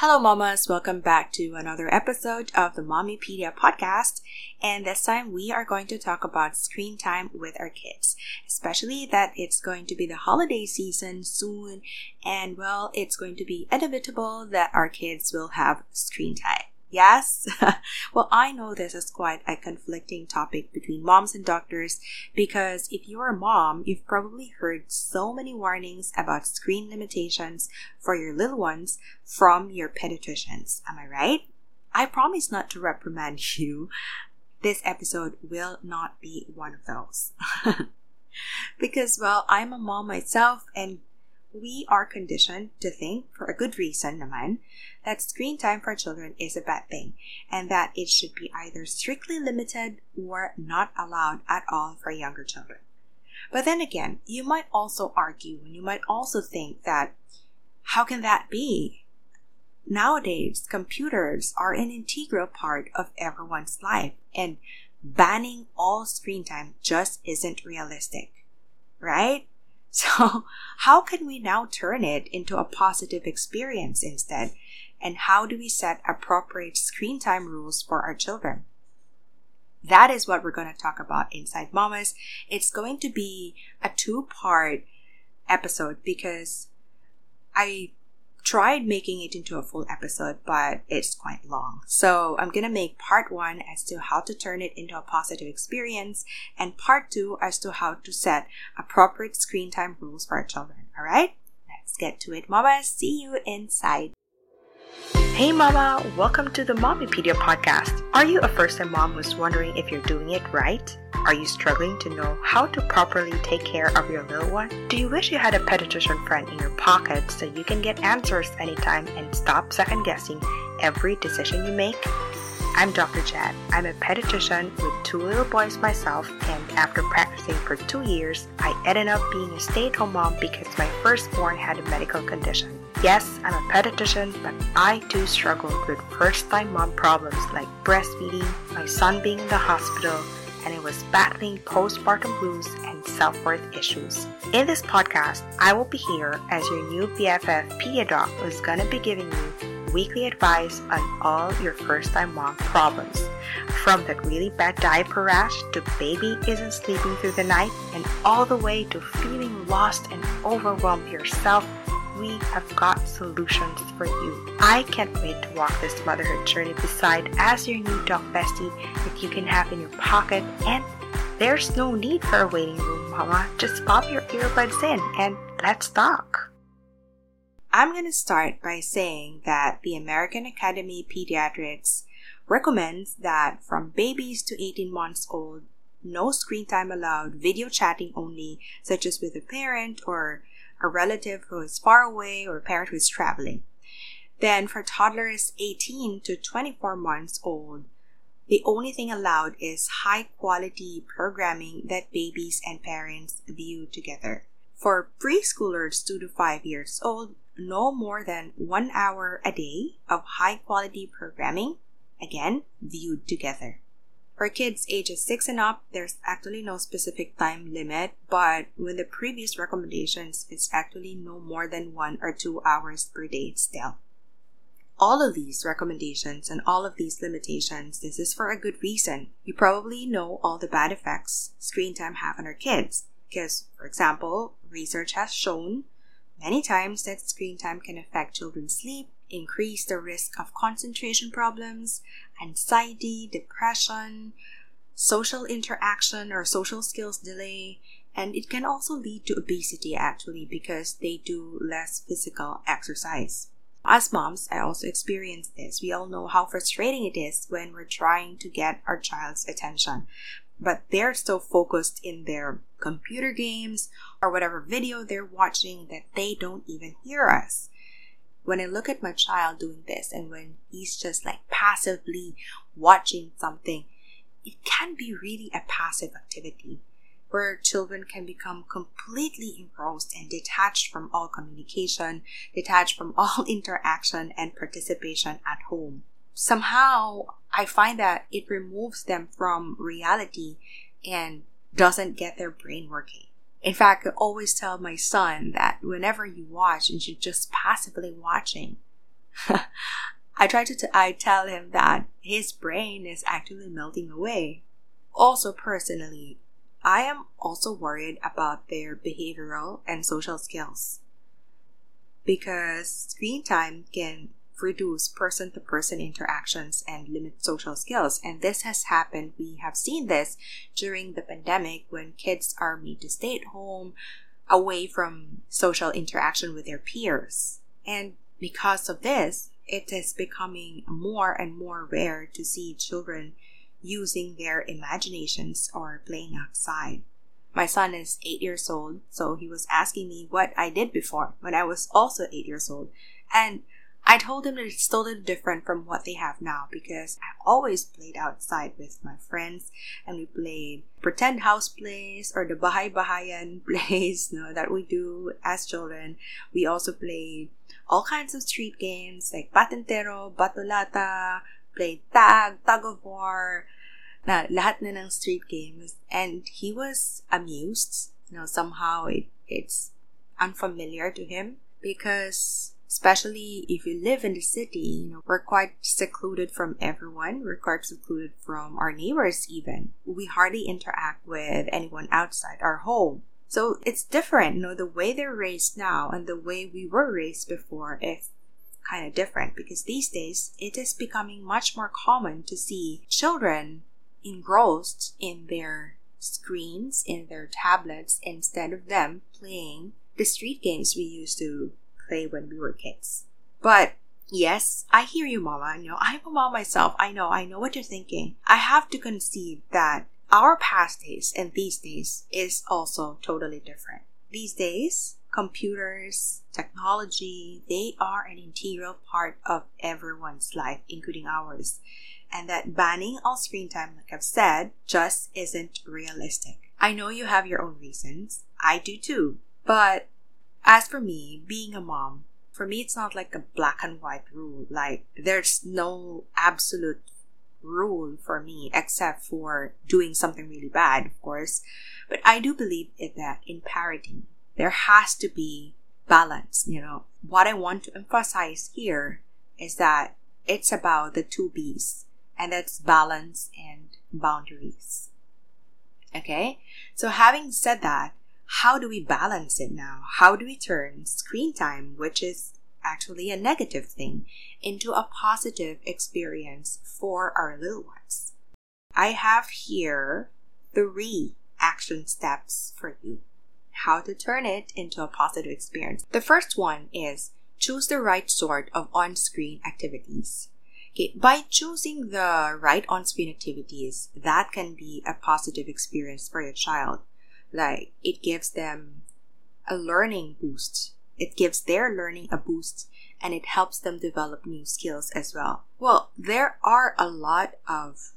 Hello, mamas. Welcome back to another episode of the Mommypedia podcast. And this time we are going to talk about screen time with our kids, especially that it's going to be the holiday season soon. And well, it's going to be inevitable that our kids will have screen time. Yes? well, I know this is quite a conflicting topic between moms and doctors because if you're a mom, you've probably heard so many warnings about screen limitations for your little ones from your pediatricians. Am I right? I promise not to reprimand you. This episode will not be one of those. because, well, I'm a mom myself and we are conditioned to think, for a good reason naman, that screen time for children is a bad thing and that it should be either strictly limited or not allowed at all for younger children. But then again, you might also argue and you might also think that how can that be? Nowadays, computers are an integral part of everyone's life and banning all screen time just isn't realistic. Right? So, how can we now turn it into a positive experience instead? And how do we set appropriate screen time rules for our children? That is what we're going to talk about inside Mamas. It's going to be a two part episode because I tried making it into a full episode, but it's quite long. So I'm gonna make part one as to how to turn it into a positive experience, and part two as to how to set appropriate screen time rules for our children. Alright? Let's get to it, Mama. See you inside. Hey Mama, welcome to the Mommypedia podcast. Are you a first time mom who's wondering if you're doing it right? Are you struggling to know how to properly take care of your little one? Do you wish you had a pediatrician friend in your pocket so you can get answers anytime and stop second guessing every decision you make? I'm Dr. Jet. I'm a pediatrician with two little boys myself, and after practicing for two years, I ended up being a stay at home mom because my firstborn had a medical condition. Yes, I'm a pediatrician, but I too struggled with first time mom problems like breastfeeding, my son being in the hospital, and it was battling postpartum blues and self worth issues. In this podcast, I will be here as your new BFF Pediadoc who's gonna be giving you weekly advice on all your first time mom problems. From that really bad diaper rash to baby isn't sleeping through the night, and all the way to feeling lost and overwhelmed yourself we have got solutions for you. I can't wait to walk this motherhood journey beside as your new dog bestie that you can have in your pocket and there's no need for a waiting room, mama. Just pop your earbuds in and let's talk. I'm going to start by saying that the American Academy of Pediatrics recommends that from babies to 18 months old, no screen time allowed, video chatting only, such as with a parent or a relative who is far away, or a parent who is traveling. Then for toddlers 18 to 24 months old, the only thing allowed is high quality programming that babies and parents view together. For preschoolers 2 to 5 years old, no more than one hour a day of high quality programming, again, viewed together. For kids ages 6 and up, there's actually no specific time limit, but with the previous recommendations, it's actually no more than 1 or 2 hours per day still. All of these recommendations and all of these limitations, this is for a good reason. You probably know all the bad effects screen time have on our kids. Because, for example, research has shown many times that screen time can affect children's sleep, increase the risk of concentration problems, anxiety, depression, social interaction or social skills delay, and it can also lead to obesity actually because they do less physical exercise. As moms, I also experience this. We all know how frustrating it is when we're trying to get our child's attention, but they're so focused in their computer games or whatever video they're watching that they don't even hear us when I look at my child doing this and when he's just like passively watching something, it can be really a passive activity where children can become completely engrossed and detached from all communication, detached from all interaction and participation at home. Somehow, I find that it removes them from reality and doesn't get their brain working. In fact, I always tell my son that whenever you watch and you're just passively watching, I try to t- I tell him that his brain is actually melting away. Also, personally, I am also worried about their behavioral and social skills because screen time can reduce person to person interactions and limit social skills. And this has happened. We have seen this during the pandemic when kids are made to stay at home away from social interaction with their peers. And because of this, it is becoming more and more rare to see children using their imaginations or playing outside. My son is eight years old, so he was asking me what I did before when I was also eight years old. And I told him that it's totally different from what they have now because I always played outside with my friends and we played pretend house plays or the Bahay Bahayan plays you know, that we do as children. We also played all kinds of street games like patintero, Batolata, played tag, tug of war, na lahat na ng street games. And he was amused. You know, somehow it, it's unfamiliar to him because especially if you live in the city, you know, we're quite secluded from everyone. We're quite secluded from our neighbors even. We hardly interact with anyone outside our home. So it's different, you know, the way they're raised now and the way we were raised before is kind of different because these days it is becoming much more common to see children engrossed in their screens, in their tablets, instead of them playing the street games we used to play when we were kids. But yes, I hear you, Mama. You know, I'm a mom myself. I know, I know what you're thinking. I have to concede that our past days and these days is also totally different. These days, computers, technology, they are an integral part of everyone's life, including ours. And that banning all screen time, like I've said, just isn't realistic. I know you have your own reasons. I do too. But as for me, being a mom, for me, it's not like a black and white rule. Like, there's no absolute rule for me except for doing something really bad, of course. But I do believe that in parenting, there has to be balance. You know, what I want to emphasize here is that it's about the two B's, and that's balance and boundaries. Okay? So having said that, how do we balance it now? How do we turn screen time, which is actually a negative thing, into a positive experience for our little ones? I have here three action steps for you. How to turn it into a positive experience. The first one is choose the right sort of on screen activities. Okay, by choosing the right on screen activities, that can be a positive experience for your child like it gives them a learning boost. It gives their learning a boost and it helps them develop new skills as well. Well there are a lot of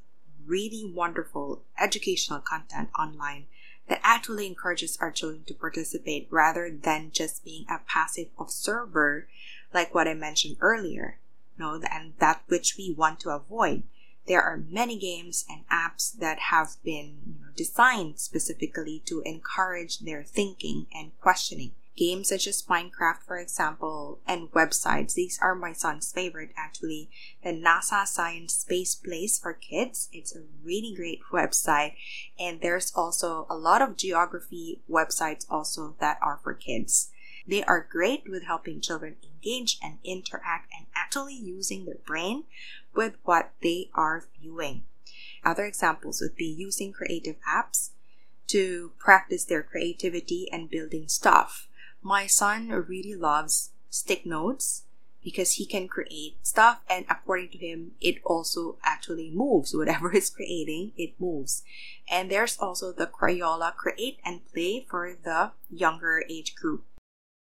really wonderful educational content online that actually encourages our children to participate rather than just being a passive observer like what i mentioned earlier no and that which we want to avoid. There are many games and apps that have been you know, designed specifically to encourage their thinking and questioning. Games such as Minecraft, for example, and websites. These are my son's favorite, actually. The NASA Science Space Place for Kids. It's a really great website. And there's also a lot of geography websites also that are for kids. They are great with helping children engage and interact and actually using their brain with what they are viewing. Other examples would be using creative apps to practice their creativity and building stuff. My son really loves Stick Nodes because he can create stuff and according to him it also actually moves whatever he's creating it moves and there's also the crayola create and play for the younger age group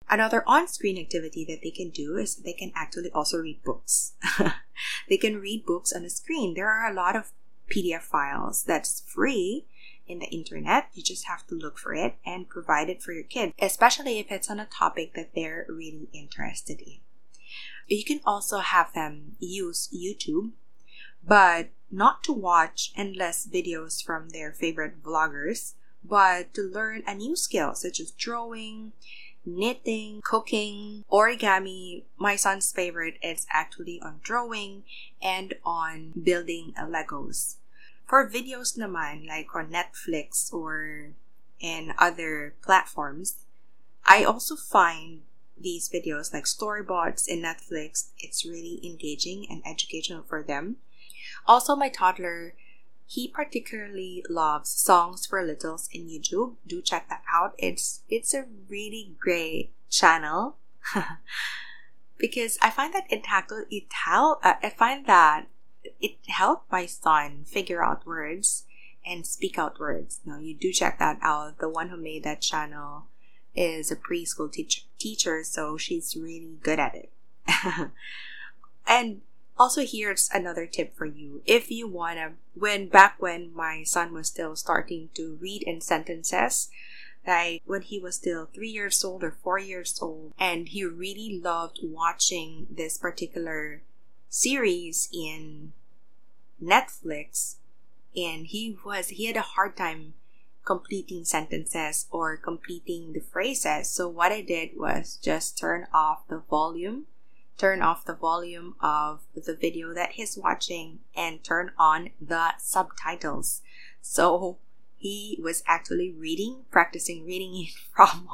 Another on screen activity that they can do is they can actually also read books. they can read books on the screen. There are a lot of PDF files that's free in the internet. You just have to look for it and provide it for your kid, especially if it's on a topic that they're really interested in. You can also have them use YouTube, but not to watch endless videos from their favorite vloggers, but to learn a new skill such as drawing, knitting, cooking, origami. My son's favorite is actually on drawing and on building Legos. For videos naman, like on Netflix or in other platforms, I also find these videos like StoryBots in Netflix, it's really engaging and educational for them. Also, my toddler, he particularly loves songs for littles in YouTube. Do check that out. It's it's a really great channel because I find that it it help. Uh, I find that it helped my son figure out words and speak out words. Now you do check that out. The one who made that channel is a preschool teacher, teacher so she's really good at it. and also here's another tip for you. If you wanna, when back when my son was still starting to read in sentences, like when he was still three years old or four years old, and he really loved watching this particular series in Netflix, and he was he had a hard time completing sentences or completing the phrases. So what I did was just turn off the volume, turn off the volume of the video that he's watching and turn on the subtitles. So he was actually reading, practicing reading it from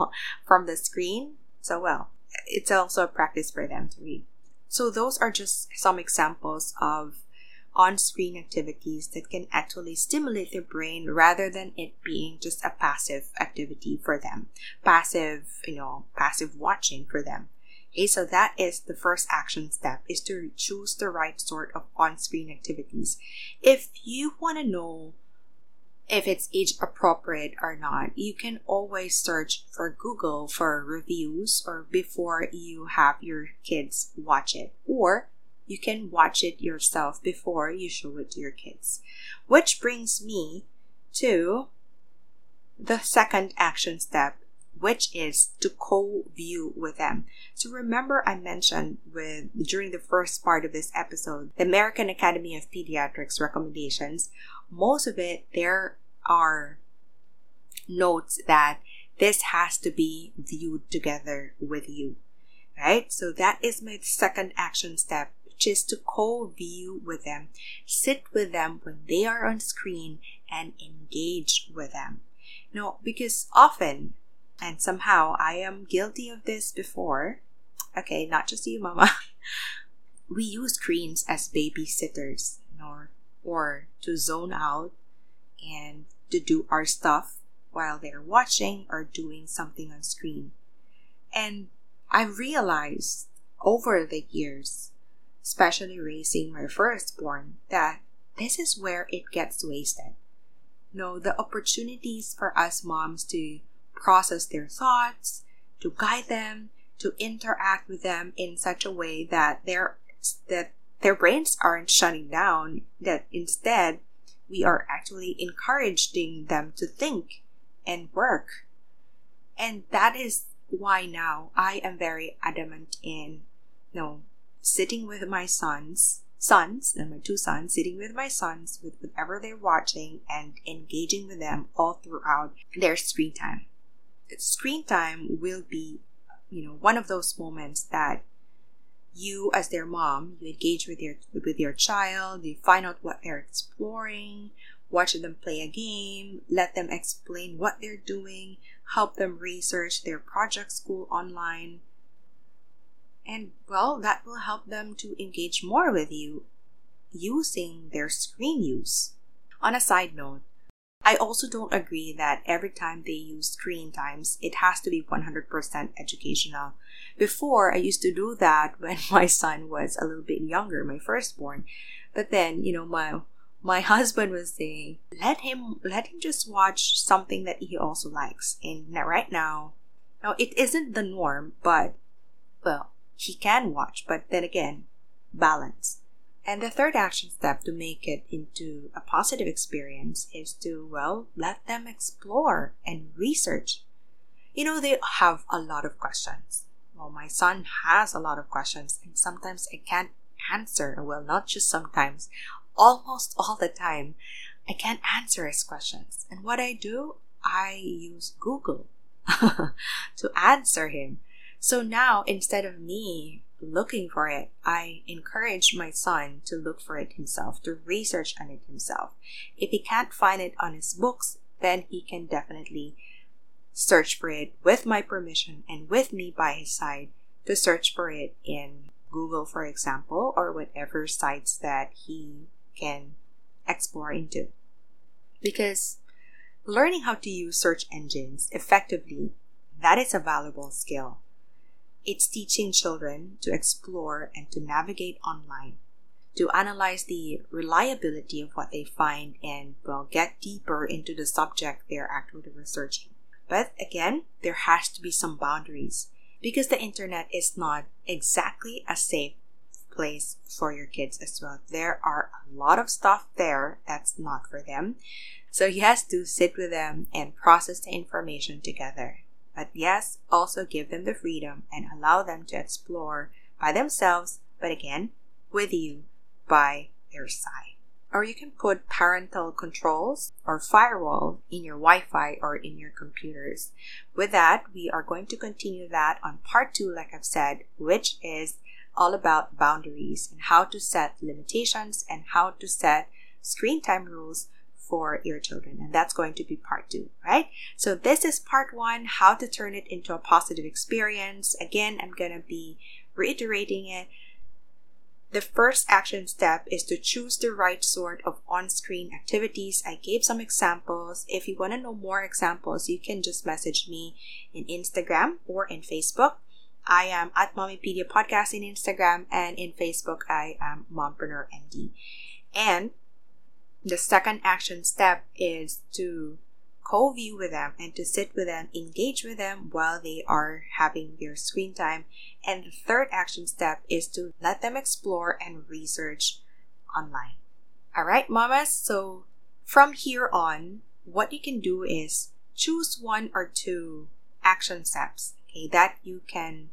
from the screen. So well, it's also a practice for them to read. So those are just some examples of on screen activities that can actually stimulate their brain rather than it being just a passive activity for them. Passive, you know, passive watching for them. Okay, so that is the first action step is to choose the right sort of on screen activities. If you want to know if it's age appropriate or not, you can always search for Google for reviews or before you have your kids watch it. Or you can watch it yourself before you show it to your kids. Which brings me to the second action step, which is to co-view with them. So remember I mentioned with during the first part of this episode, the American Academy of Pediatrics recommendations, most of it there are notes that this has to be viewed together with you. Right? So that is my second action step which is to co-view with them, sit with them when they are on screen and engage with them. No, because often, and somehow I am guilty of this before, okay, not just you, mama, we use screens as babysitters, or, or to zone out and to do our stuff while they're watching or doing something on screen. And I realized over the years especially raising my firstborn, that this is where it gets wasted. No, the opportunities for us moms to process their thoughts, to guide them, to interact with them in such a way that their that their brains aren't shutting down, that instead we are actually encouraging them to think and work. And that is why now I am very adamant in you know, sitting with my sons, sons, and my two sons, sitting with my sons with whatever they're watching and engaging with them all throughout their screen time. Screen time will be, you know, one of those moments that you as their mom, you engage with your with your child, you find out what they're exploring, watch them play a game, let them explain what they're doing, help them research their project school online, and well, that will help them to engage more with you using their screen use. On a side note, I also don't agree that every time they use screen times, it has to be 100% educational. Before, I used to do that when my son was a little bit younger, my firstborn. But then, you know, my my husband was saying, let him let him just watch something that he also likes. And right now, now it isn't the norm, but well, he can watch, but then again, balance. And the third action step to make it into a positive experience is to, well, let them explore and research. You know, they have a lot of questions. Well, my son has a lot of questions, and sometimes I can't answer. Well, not just sometimes, almost all the time, I can't answer his questions. And what I do, I use Google to answer him. So now, instead of me looking for it, I encourage my son to look for it himself, to research on it himself. If he can't find it on his books, then he can definitely search for it with my permission and with me by his side to search for it in Google, for example, or whatever sites that he can explore into. Because learning how to use search engines effectively, that is a valuable skill. It's teaching children to explore and to navigate online, to analyze the reliability of what they find and well get deeper into the subject they're actually researching. But again, there has to be some boundaries because the internet is not exactly a safe place for your kids as well. There are a lot of stuff there that's not for them. So he has to sit with them and process the information together. But yes, also give them the freedom and allow them to explore by themselves, but again, with you by their side. Or you can put parental controls or firewall in your Wi-Fi or in your computers. With that, we are going to continue that on part two, like I've said, which is all about boundaries and how to set limitations and how to set screen time rules for your children. And that's going to be part two, right? So this is part one, how to turn it into a positive experience. Again, I'm going to be reiterating it. The first action step is to choose the right sort of on screen activities. I gave some examples. If you want to know more examples, you can just message me in Instagram or in Facebook. I am at Mommypedia Podcast in Instagram and in Facebook I am Mompreneur MD. And the second action step is to co-view with them and to sit with them, engage with them while they are having their screen time. And the third action step is to let them explore and research online. All right, mamas. So from here on, what you can do is choose one or two action steps okay, that you can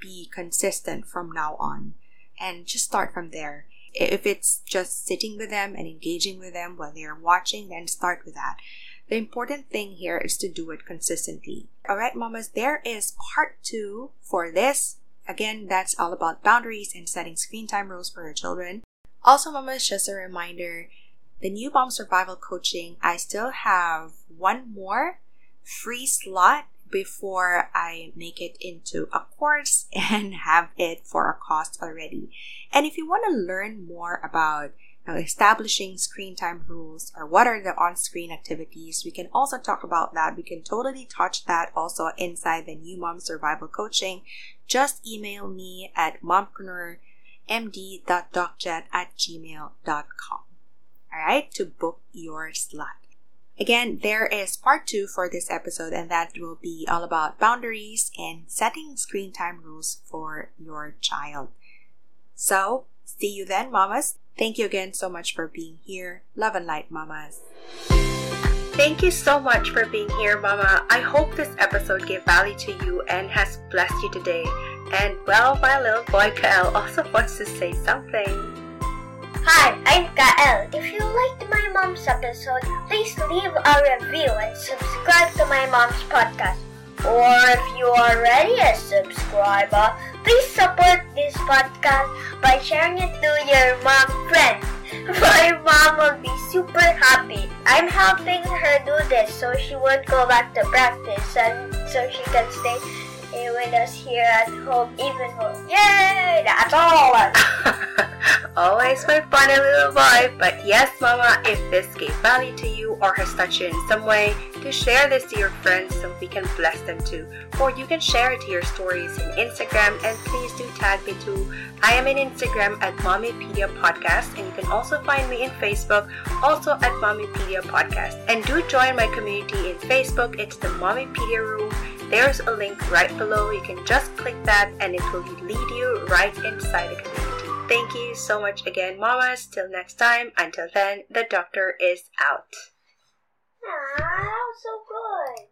be consistent from now on and just start from there. If it's just sitting with them and engaging with them while they're watching, then start with that. The important thing here is to do it consistently. Alright, mamas, there is part two for this. Again, that's all about boundaries and setting screen time rules for your children. Also, mamas, just a reminder the new mom survival coaching, I still have one more free slot before I make it into a course and have it for a cost already. And if you want to learn more about you know, establishing screen time rules or what are the on-screen activities, we can also talk about that. We can totally touch that also inside the new mom survival coaching. Just email me at mompreneurmd.docjet at gmail.com. Alright, to book your slot. Again, there is part two for this episode, and that will be all about boundaries and setting screen time rules for your child. So, see you then, mamas. Thank you again so much for being here. Love and light, mamas. Thank you so much for being here, Mama. I hope this episode gave value to you and has blessed you today. And well, my little boy Kael also wants to say something. Hi, I'm Kael. If you liked my mom's episode, please leave a review and subscribe to my mom's podcast. Or if you are already a subscriber, please support this podcast by sharing it to your mom friends. My mom will be super happy. I'm helping her do this so she won't go back to practice and so she can stay with us here at home even more. Yay! That's all! Always my funny little boy. But yes, Mama, if this gave value to you or has touched you in some way, to share this to your friends so we can bless them too. Or you can share it to your stories in Instagram and please do tag me too. I am in Instagram at Mommypedia Podcast and you can also find me in Facebook also at Mommypedia Podcast. And do join my community in Facebook. It's the Mommypedia Room there's a link right below. You can just click that and it will lead you right inside the community. Thank you so much again, mamas. Till next time. Until then, the doctor is out. Ah, so good.